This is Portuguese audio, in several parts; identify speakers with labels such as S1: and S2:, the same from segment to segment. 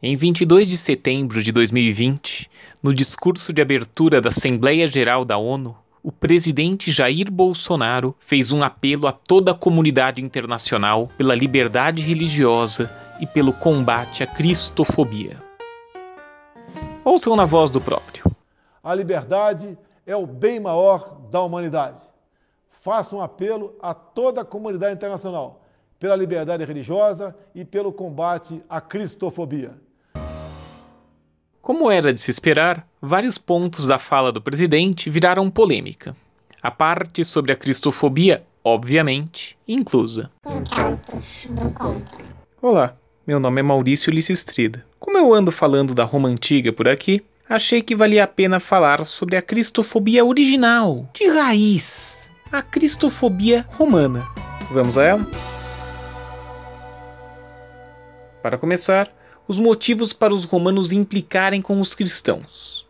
S1: Em 22 de setembro de 2020, no discurso de abertura da Assembleia Geral da ONU, o presidente Jair Bolsonaro fez um apelo a toda a comunidade internacional pela liberdade religiosa e pelo combate à cristofobia. Ouçam na voz do próprio.
S2: A liberdade é o bem maior da humanidade. Faço um apelo a toda a comunidade internacional pela liberdade religiosa e pelo combate à cristofobia.
S1: Como era de se esperar, vários pontos da fala do presidente viraram polêmica. A parte sobre a cristofobia, obviamente, inclusa. Olá, meu nome é Maurício Lissistrida. Como eu ando falando da Roma Antiga por aqui, achei que valia a pena falar sobre a cristofobia original, de raiz, a cristofobia romana. Vamos a ela? Para começar, os motivos para os romanos implicarem com os cristãos.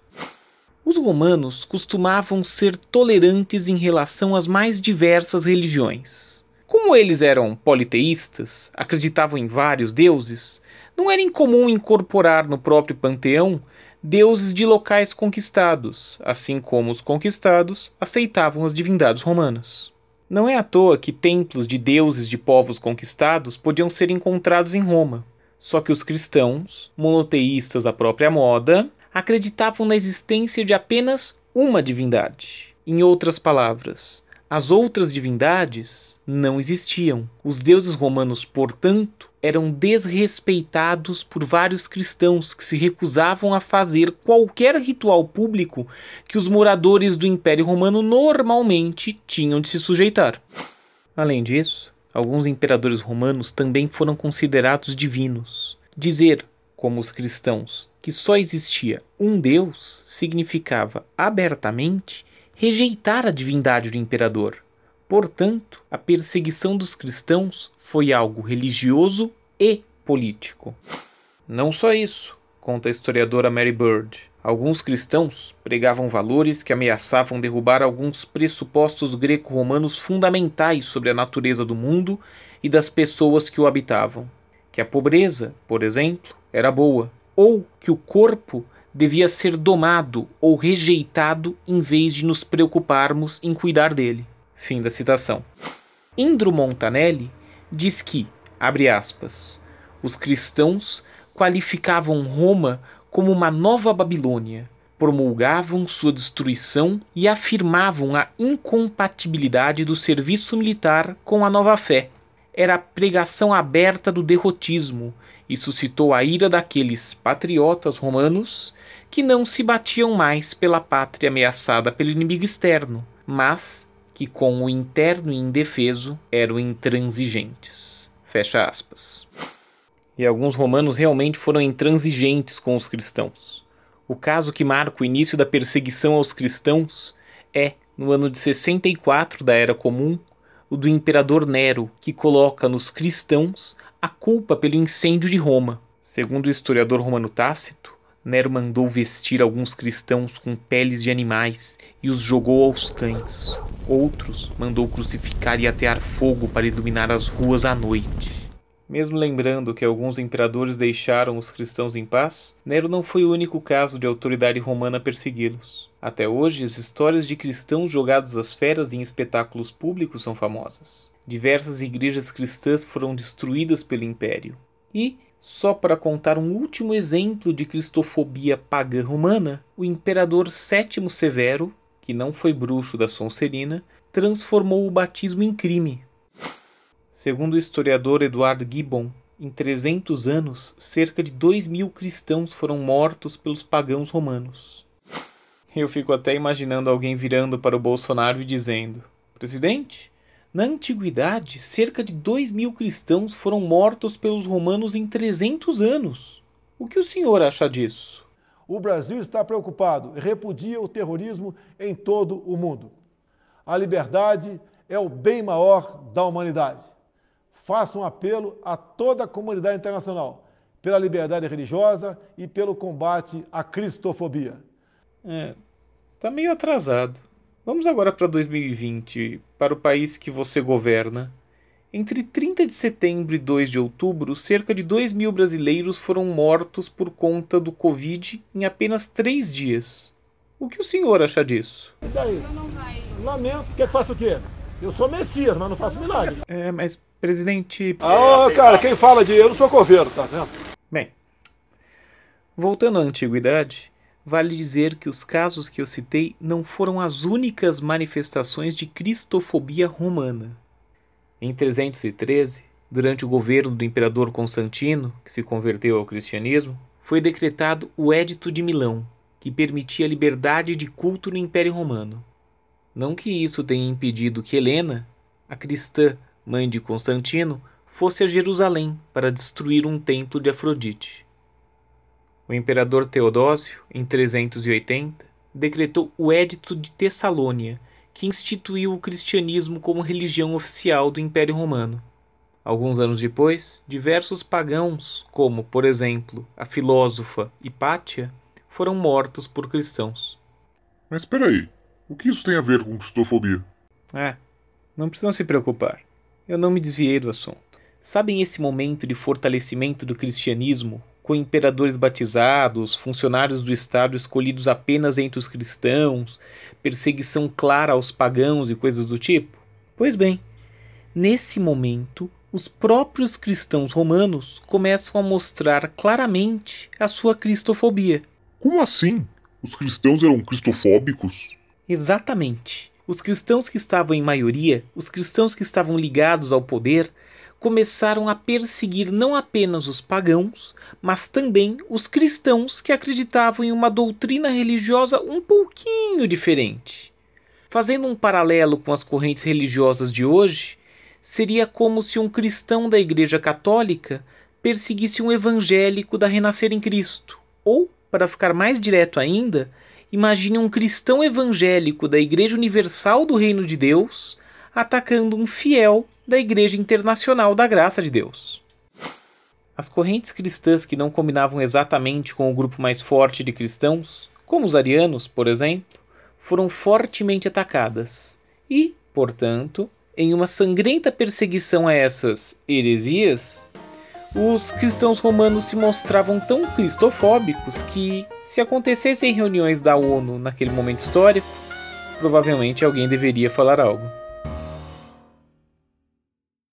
S1: Os romanos costumavam ser tolerantes em relação às mais diversas religiões. Como eles eram politeístas, acreditavam em vários deuses, não era incomum incorporar no próprio panteão deuses de locais conquistados, assim como os conquistados aceitavam as divindades romanas. Não é à toa que templos de deuses de povos conquistados podiam ser encontrados em Roma, só que os cristãos, monoteístas à própria moda, acreditavam na existência de apenas uma divindade. Em outras palavras, as outras divindades não existiam. Os deuses romanos, portanto, eram desrespeitados por vários cristãos que se recusavam a fazer qualquer ritual público que os moradores do Império Romano normalmente tinham de se sujeitar. Além disso, alguns imperadores romanos também foram considerados divinos. Dizer, como os cristãos, que só existia um Deus significava abertamente rejeitar a divindade do imperador. Portanto, a perseguição dos cristãos foi algo religioso e político. Não só isso, conta a historiadora Mary Bird. Alguns cristãos pregavam valores que ameaçavam derrubar alguns pressupostos greco-romanos fundamentais sobre a natureza do mundo e das pessoas que o habitavam. Que a pobreza, por exemplo, era boa, ou que o corpo devia ser domado ou rejeitado em vez de nos preocuparmos em cuidar dele. Fim da citação. Indro Montanelli diz que, abre aspas, os cristãos qualificavam Roma como uma nova Babilônia, promulgavam sua destruição e afirmavam a incompatibilidade do serviço militar com a nova fé. Era a pregação aberta do derrotismo e suscitou a ira daqueles patriotas romanos que não se batiam mais pela pátria ameaçada pelo inimigo externo, mas que com o interno indefeso eram intransigentes. Fecha aspas e alguns romanos realmente foram intransigentes com os cristãos. O caso que marca o início da perseguição aos cristãos é, no ano de 64 da Era Comum, o do imperador Nero, que coloca nos cristãos a culpa pelo incêndio de Roma. Segundo o historiador romano Tácito, Nero mandou vestir alguns cristãos com peles de animais e os jogou aos cães. Outros mandou crucificar e atear fogo para iluminar as ruas à noite. Mesmo lembrando que alguns imperadores deixaram os cristãos em paz, Nero não foi o único caso de autoridade romana persegui-los. Até hoje, as histórias de cristãos jogados às feras em espetáculos públicos são famosas. Diversas igrejas cristãs foram destruídas pelo império. E, só para contar um último exemplo de cristofobia pagã romana, o imperador Sétimo Severo, que não foi bruxo da Sonserina, transformou o batismo em crime, Segundo o historiador Eduardo Gibbon, em 300 anos, cerca de 2 mil cristãos foram mortos pelos pagãos romanos. Eu fico até imaginando alguém virando para o Bolsonaro e dizendo: Presidente, na antiguidade, cerca de 2 mil cristãos foram mortos pelos romanos em 300 anos. O que o senhor acha disso?
S2: O Brasil está preocupado e repudia o terrorismo em todo o mundo. A liberdade é o bem maior da humanidade faço um apelo a toda a comunidade internacional pela liberdade religiosa e pelo combate à cristofobia.
S1: É, tá meio atrasado. Vamos agora para 2020, para o país que você governa. Entre 30 de setembro e 2 de outubro, cerca de 2 mil brasileiros foram mortos por conta do Covid em apenas três dias. O que o senhor acha disso?
S2: E daí? Lamento. Quer que faça o quê? Eu sou Messias, mas não faço milagre.
S1: É, mas, presidente.
S2: Ah, cara, quem fala de eu não sou coveiro, tá vendo?
S1: Bem, voltando à antiguidade, vale dizer que os casos que eu citei não foram as únicas manifestações de cristofobia romana. Em 313, durante o governo do imperador Constantino, que se converteu ao cristianismo, foi decretado o Édito de Milão, que permitia a liberdade de culto no Império Romano. Não que isso tenha impedido que Helena, a cristã mãe de Constantino, fosse a Jerusalém para destruir um templo de Afrodite. O imperador Teodósio, em 380, decretou o Édito de Tessalônia, que instituiu o cristianismo como religião oficial do Império Romano. Alguns anos depois, diversos pagãos, como, por exemplo, a filósofa Hipátia, foram mortos por cristãos.
S3: Mas espera aí, o que isso tem a ver com cristofobia?
S1: Ah, não precisam se preocupar. Eu não me desviei do assunto. Sabem esse momento de fortalecimento do cristianismo, com imperadores batizados, funcionários do Estado escolhidos apenas entre os cristãos, perseguição clara aos pagãos e coisas do tipo? Pois bem, nesse momento, os próprios cristãos romanos começam a mostrar claramente a sua cristofobia.
S3: Como assim? Os cristãos eram cristofóbicos?
S1: Exatamente. Os cristãos que estavam em maioria, os cristãos que estavam ligados ao poder, começaram a perseguir não apenas os pagãos, mas também os cristãos que acreditavam em uma doutrina religiosa um pouquinho diferente. Fazendo um paralelo com as correntes religiosas de hoje, seria como se um cristão da Igreja Católica perseguisse um evangélico da Renascer em Cristo, ou, para ficar mais direto ainda, Imagine um cristão evangélico da Igreja Universal do Reino de Deus atacando um fiel da Igreja Internacional da Graça de Deus. As correntes cristãs que não combinavam exatamente com o grupo mais forte de cristãos, como os arianos, por exemplo, foram fortemente atacadas e, portanto, em uma sangrenta perseguição a essas heresias, os cristãos romanos se mostravam tão cristofóbicos que, se acontecessem reuniões da ONU naquele momento histórico, provavelmente alguém deveria falar algo.